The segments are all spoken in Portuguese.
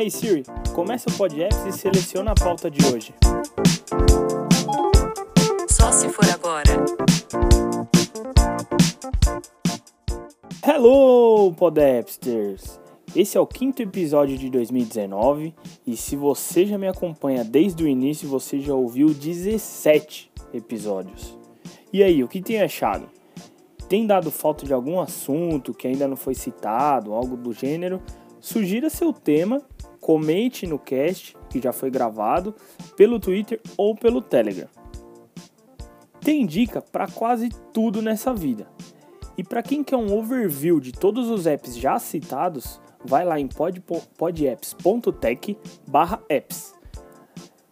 Hey Siri, começa o Pod Apps e seleciona a pauta de hoje. Só se for agora. Hello, Podapsters! Esse é o quinto episódio de 2019 e se você já me acompanha desde o início, você já ouviu 17 episódios. E aí, o que tem achado? Tem dado falta de algum assunto que ainda não foi citado, algo do gênero? Sugira seu tema, comente no cast que já foi gravado, pelo Twitter ou pelo Telegram. Tem dica para quase tudo nessa vida. E para quem quer um overview de todos os apps já citados, vai lá em podapps.tech/apps.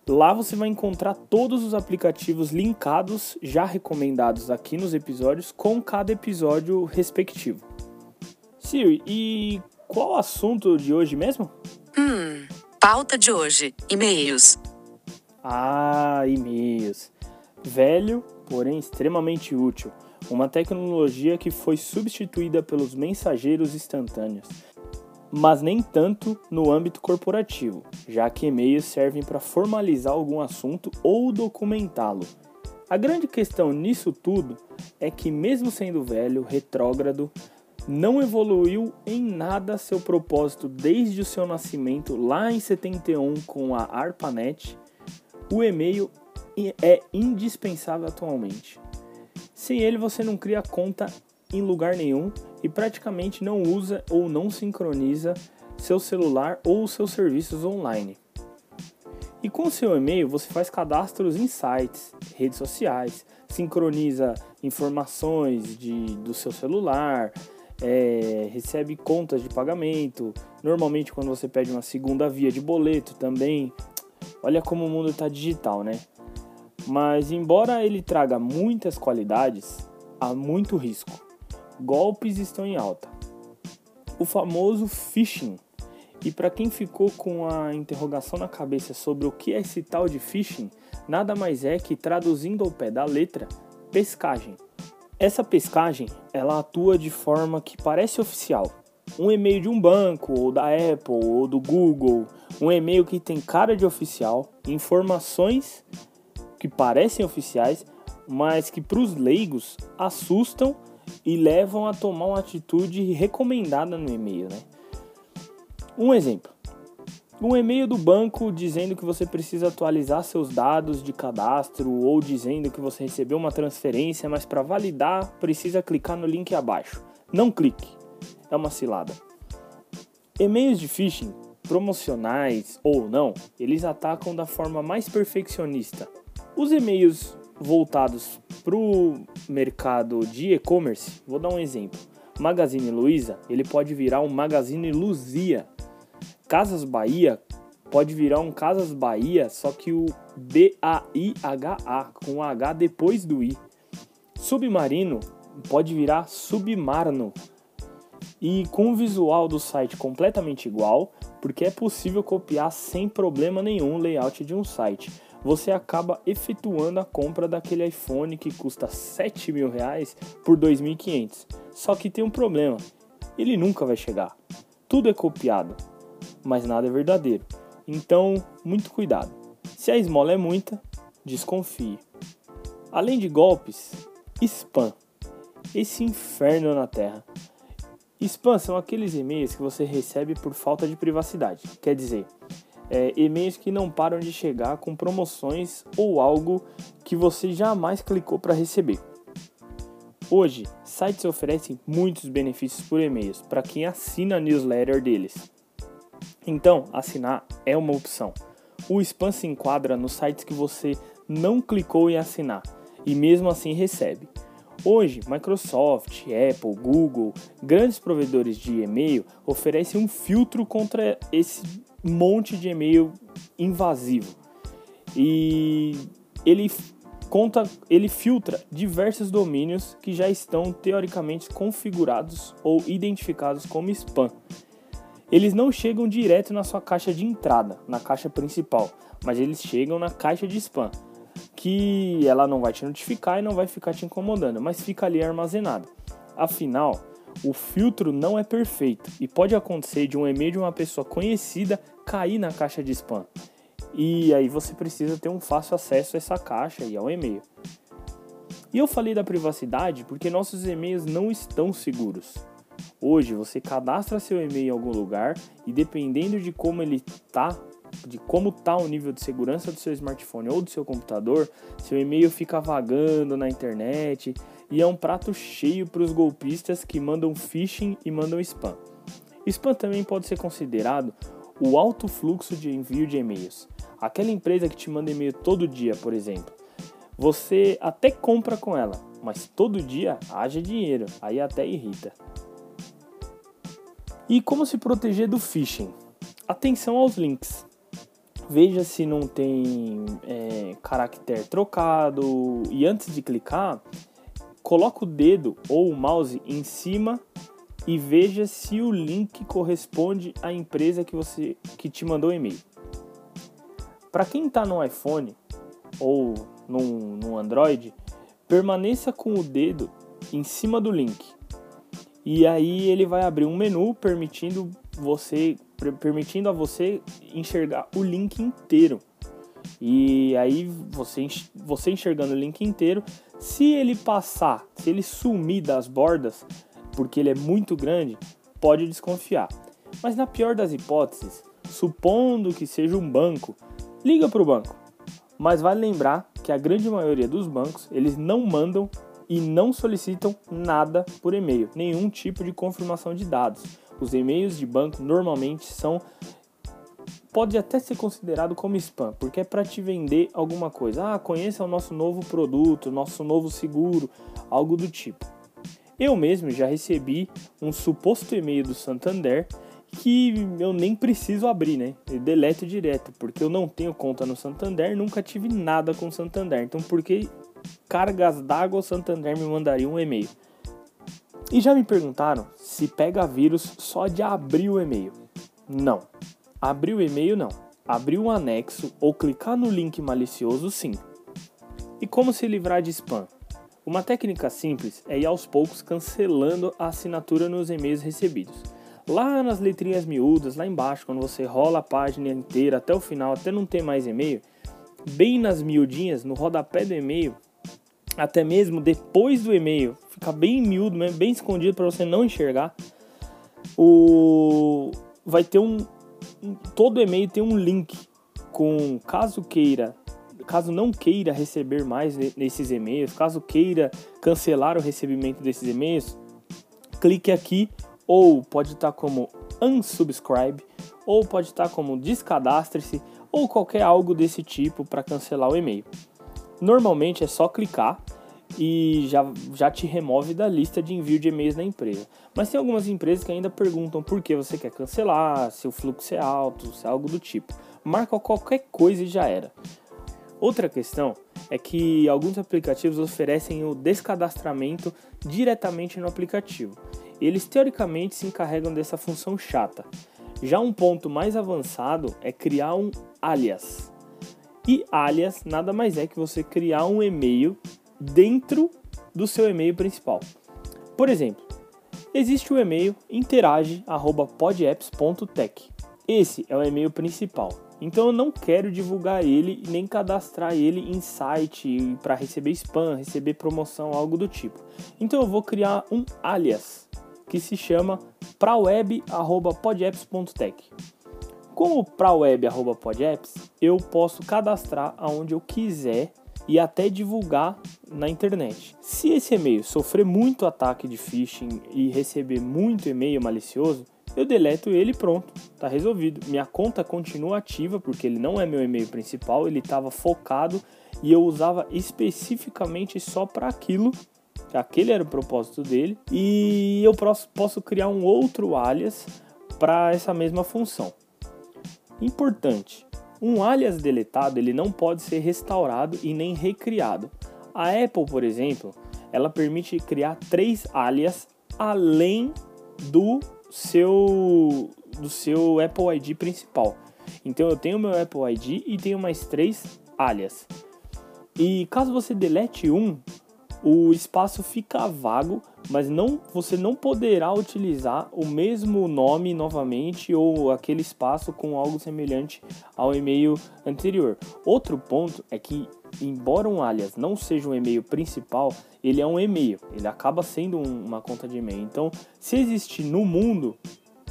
Lá você vai encontrar todos os aplicativos linkados já recomendados aqui nos episódios com cada episódio respectivo. Siri, e qual o assunto de hoje mesmo? Pauta de hoje: e-mails. Ah, e-mails. Velho, porém extremamente útil. Uma tecnologia que foi substituída pelos mensageiros instantâneos mas nem tanto no âmbito corporativo, já que e-mails servem para formalizar algum assunto ou documentá-lo. A grande questão nisso tudo é que, mesmo sendo velho, retrógrado, não evoluiu em nada seu propósito desde o seu nascimento lá em 71 com a ARPANET. O e-mail é indispensável atualmente. Sem ele você não cria conta em lugar nenhum e praticamente não usa ou não sincroniza seu celular ou seus serviços online. E com seu e-mail você faz cadastros em sites, redes sociais, sincroniza informações de, do seu celular, é, recebe contas de pagamento. Normalmente quando você pede uma segunda via de boleto também. Olha como o mundo está digital, né? Mas embora ele traga muitas qualidades, há muito risco golpes estão em alta. O famoso phishing. E para quem ficou com a interrogação na cabeça sobre o que é esse tal de phishing, nada mais é que traduzindo ao pé da letra, pescagem. Essa pescagem, ela atua de forma que parece oficial. Um e-mail de um banco, ou da Apple, ou do Google, um e-mail que tem cara de oficial, informações que parecem oficiais, mas que para os leigos assustam e levam a tomar uma atitude recomendada no e-mail. Né? Um exemplo: um e-mail do banco dizendo que você precisa atualizar seus dados de cadastro ou dizendo que você recebeu uma transferência, mas para validar precisa clicar no link abaixo. Não clique, é uma cilada. E-mails de phishing, promocionais ou não, eles atacam da forma mais perfeccionista. Os e-mails voltados para o mercado de e-commerce, vou dar um exemplo. Magazine Luiza, ele pode virar um Magazine Luzia. Casas Bahia pode virar um Casas Bahia, só que o B-A-I-H-A, com H depois do I. Submarino pode virar Submarno. E com o visual do site completamente igual, porque é possível copiar sem problema nenhum o layout de um site você acaba efetuando a compra daquele iPhone que custa 7 mil reais por 2.500. Só que tem um problema, ele nunca vai chegar. Tudo é copiado, mas nada é verdadeiro. Então, muito cuidado. Se a esmola é muita, desconfie. Além de golpes, spam. Esse inferno na Terra. Spam são aqueles e-mails que você recebe por falta de privacidade. Quer dizer, é, e-mails que não param de chegar com promoções ou algo que você jamais clicou para receber. Hoje, sites oferecem muitos benefícios por e-mails para quem assina a newsletter deles. Então, assinar é uma opção. O spam se enquadra nos sites que você não clicou em assinar e mesmo assim recebe. Hoje, Microsoft, Apple, Google, grandes provedores de e-mail oferecem um filtro contra esse monte de e-mail invasivo. E ele conta, ele filtra diversos domínios que já estão teoricamente configurados ou identificados como spam. Eles não chegam direto na sua caixa de entrada, na caixa principal, mas eles chegam na caixa de spam, que ela não vai te notificar e não vai ficar te incomodando, mas fica ali armazenado. Afinal, o filtro não é perfeito e pode acontecer de um e-mail de uma pessoa conhecida cair na caixa de spam. E aí você precisa ter um fácil acesso a essa caixa e ao e-mail. E eu falei da privacidade porque nossos e-mails não estão seguros. Hoje você cadastra seu e-mail em algum lugar e dependendo de como ele está, de como está o nível de segurança do seu smartphone ou do seu computador, seu e-mail fica vagando na internet e é um prato cheio para os golpistas que mandam phishing e mandam spam. Spam também pode ser considerado o alto fluxo de envio de e-mails. Aquela empresa que te manda e-mail todo dia, por exemplo. Você até compra com ela, mas todo dia haja dinheiro, aí até irrita. E como se proteger do phishing? Atenção aos links. Veja se não tem é, caractere trocado e antes de clicar, coloque o dedo ou o mouse em cima e veja se o link corresponde à empresa que você que te mandou o e-mail. Para quem está no iPhone ou no, no Android, permaneça com o dedo em cima do link. E aí ele vai abrir um menu permitindo você permitindo a você enxergar o link inteiro. E aí você, você enxergando o link inteiro, se ele passar, se ele sumir das bordas, porque ele é muito grande, pode desconfiar. Mas na pior das hipóteses, supondo que seja um banco, liga para o banco. Mas vale lembrar que a grande maioria dos bancos, eles não mandam e não solicitam nada por e-mail, nenhum tipo de confirmação de dados. Os e-mails de banco normalmente são pode até ser considerado como spam, porque é para te vender alguma coisa. Ah, conheça o nosso novo produto, nosso novo seguro, algo do tipo. Eu mesmo já recebi um suposto e-mail do Santander que eu nem preciso abrir, né? Eu deleto direto, porque eu não tenho conta no Santander, nunca tive nada com o Santander. Então, por que cargas d'água Santander me mandaria um e-mail? E já me perguntaram se pega vírus só de abrir o e-mail. Não. Abrir o e-mail não. Abrir um anexo ou clicar no link malicioso sim. E como se livrar de spam? Uma técnica simples é ir aos poucos cancelando a assinatura nos e-mails recebidos. Lá nas letrinhas miúdas, lá embaixo, quando você rola a página inteira até o final, até não ter mais e-mail, bem nas miudinhas, no rodapé do e-mail, até mesmo depois do e-mail, fica bem miúdo, bem escondido para você não enxergar. O vai ter um todo e-mail tem um link com caso queira, caso não queira receber mais nesses e-mails, caso queira cancelar o recebimento desses e-mails, clique aqui ou pode estar como unsubscribe ou pode estar como descadastre-se ou qualquer algo desse tipo para cancelar o e-mail. Normalmente é só clicar e já, já te remove da lista de envio de e-mails da empresa. Mas tem algumas empresas que ainda perguntam por que você quer cancelar, se o fluxo é alto, se é algo do tipo. Marca qualquer coisa e já era. Outra questão é que alguns aplicativos oferecem o descadastramento diretamente no aplicativo. Eles teoricamente se encarregam dessa função chata. Já um ponto mais avançado é criar um alias. E alias nada mais é que você criar um e-mail dentro do seu e-mail principal. Por exemplo, existe o e-mail interage@podapps.tech. Esse é o e-mail principal. Então eu não quero divulgar ele nem cadastrar ele em site para receber spam, receber promoção, algo do tipo. Então eu vou criar um alias que se chama praweb@podapps.tech. Com o praweb@podapps, eu posso cadastrar aonde eu quiser e até divulgar na internet. Se esse e-mail sofrer muito ataque de phishing e receber muito e-mail malicioso, eu deleto ele e pronto, tá resolvido. Minha conta continua ativa porque ele não é meu e-mail principal, ele estava focado e eu usava especificamente só para aquilo. Aquele era o propósito dele e eu posso criar um outro alias para essa mesma função. Importante, um alias deletado ele não pode ser restaurado e nem recriado. A Apple, por exemplo, ela permite criar três alias além do seu do seu Apple ID principal. Então eu tenho meu Apple ID e tenho mais três alias. E caso você delete um, o espaço fica vago, mas não você não poderá utilizar o mesmo nome novamente ou aquele espaço com algo semelhante ao e-mail anterior. Outro ponto é que embora um alias não seja um e-mail principal, ele é um e-mail, ele acaba sendo um, uma conta de e-mail. Então, se existir no mundo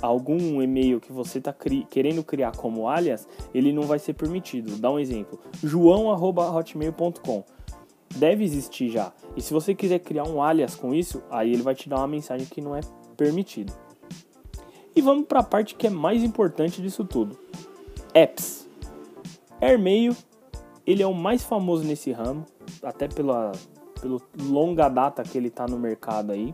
algum e-mail que você está cri querendo criar como alias, ele não vai ser permitido. Dá um exemplo: joão@hotmail.com deve existir já. E se você quiser criar um alias com isso, aí ele vai te dar uma mensagem que não é permitido. E vamos para a parte que é mais importante disso tudo. Apps. AirMail, ele é o mais famoso nesse ramo, até pela pelo longa data que ele está no mercado aí.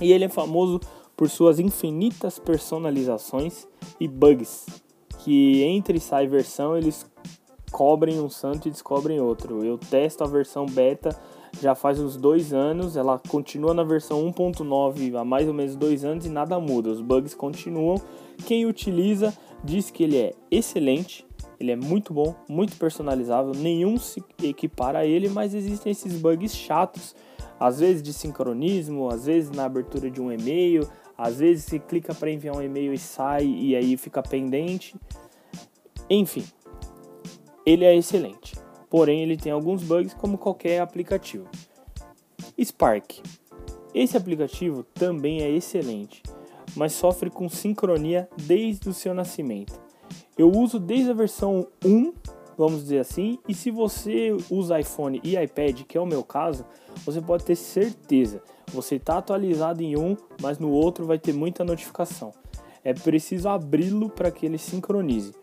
E ele é famoso por suas infinitas personalizações e bugs, que entre e sai versão eles cobrem um santo e descobrem outro. Eu testo a versão beta já faz uns dois anos, ela continua na versão 1.9 há mais ou menos dois anos e nada muda, os bugs continuam. Quem utiliza diz que ele é excelente, ele é muito bom, muito personalizável, nenhum se equipara a ele, mas existem esses bugs chatos, às vezes de sincronismo, às vezes na abertura de um e-mail, às vezes se clica para enviar um e-mail e sai e aí fica pendente. Enfim, ele é excelente, porém ele tem alguns bugs como qualquer aplicativo. Spark. Esse aplicativo também é excelente, mas sofre com sincronia desde o seu nascimento. Eu uso desde a versão 1, vamos dizer assim, e se você usa iPhone e iPad, que é o meu caso, você pode ter certeza, você está atualizado em um, mas no outro vai ter muita notificação. É preciso abri-lo para que ele sincronize.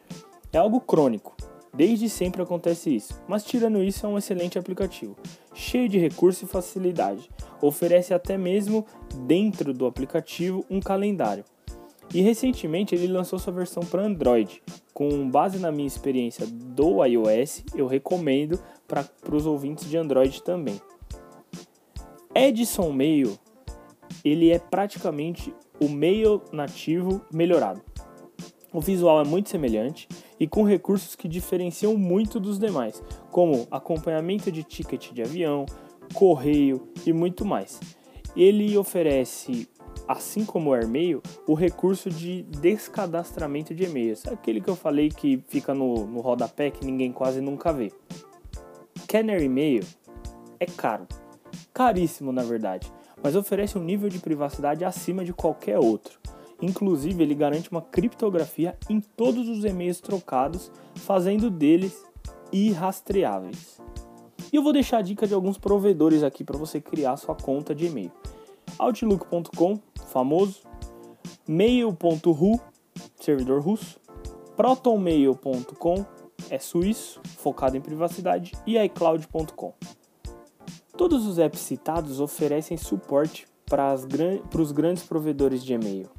É algo crônico, Desde sempre acontece isso, mas tirando isso é um excelente aplicativo, cheio de recursos e facilidade. Oferece até mesmo dentro do aplicativo um calendário. E recentemente ele lançou sua versão para Android. Com base na minha experiência do iOS, eu recomendo para os ouvintes de Android também. Edison Mail, ele é praticamente o Mail nativo melhorado. O visual é muito semelhante e com recursos que diferenciam muito dos demais, como acompanhamento de ticket de avião, correio e muito mais. Ele oferece, assim como o AirMail, o recurso de descadastramento de e-mails, aquele que eu falei que fica no, no rodapé que ninguém quase nunca vê. Canary Mail é caro, caríssimo na verdade, mas oferece um nível de privacidade acima de qualquer outro. Inclusive, ele garante uma criptografia em todos os e-mails trocados, fazendo deles irrastreáveis. E eu vou deixar a dica de alguns provedores aqui para você criar sua conta de e-mail. Outlook.com, famoso, Mail.ru, servidor russo, ProtonMail.com, é suíço, focado em privacidade, e iCloud.com. Todos os apps citados oferecem suporte para os grandes provedores de e-mail.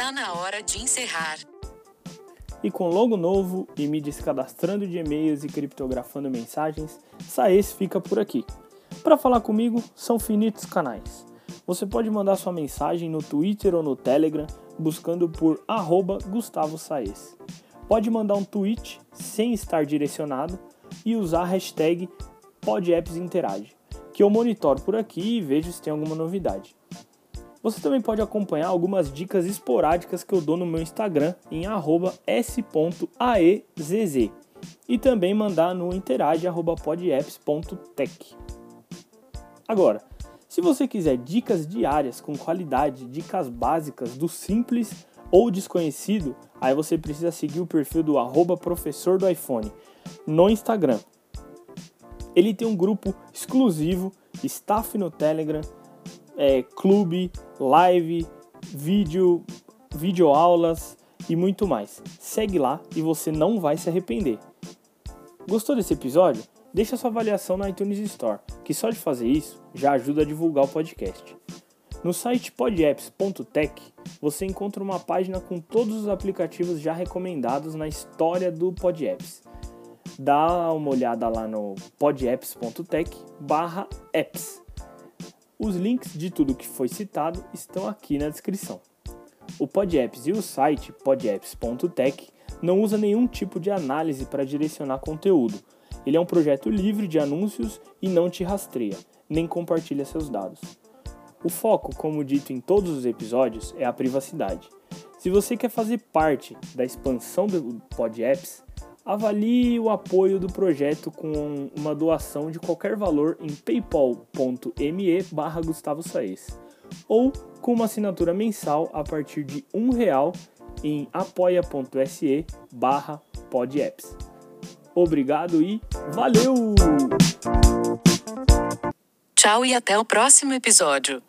Tá na hora de encerrar. E com logo novo e me descadastrando de e-mails e criptografando mensagens, Saes fica por aqui. Para falar comigo, são finitos canais. Você pode mandar sua mensagem no Twitter ou no Telegram buscando por Gustavo Saez. Pode mandar um tweet sem estar direcionado e usar a hashtag PodAppsInterage, que eu monitoro por aqui e vejo se tem alguma novidade. Você também pode acompanhar algumas dicas esporádicas que eu dou no meu Instagram em s.aezz e também mandar no interage@podapps.tech. Agora, se você quiser dicas diárias com qualidade, dicas básicas do simples ou desconhecido, aí você precisa seguir o perfil do arroba professor do iPhone no Instagram. Ele tem um grupo exclusivo, staff no Telegram, é, clube, live, vídeo, videoaulas e muito mais. Segue lá e você não vai se arrepender. Gostou desse episódio? Deixa sua avaliação na iTunes Store, que só de fazer isso já ajuda a divulgar o podcast. No site podapps.tech você encontra uma página com todos os aplicativos já recomendados na história do PodApps. Dá uma olhada lá no podapps.tech/apps os links de tudo que foi citado estão aqui na descrição. O PodApps e o site podapps.tech não usa nenhum tipo de análise para direcionar conteúdo. Ele é um projeto livre de anúncios e não te rastreia. nem compartilha seus dados. O foco, como dito em todos os episódios, é a privacidade. Se você quer fazer parte da expansão do Pod Apps, avalie o apoio do projeto com uma doação de qualquer valor em paypal.me barra Gustavo Saez, ou com uma assinatura mensal a partir de um real em apoia.se barra podapps. Obrigado e valeu! Tchau e até o próximo episódio.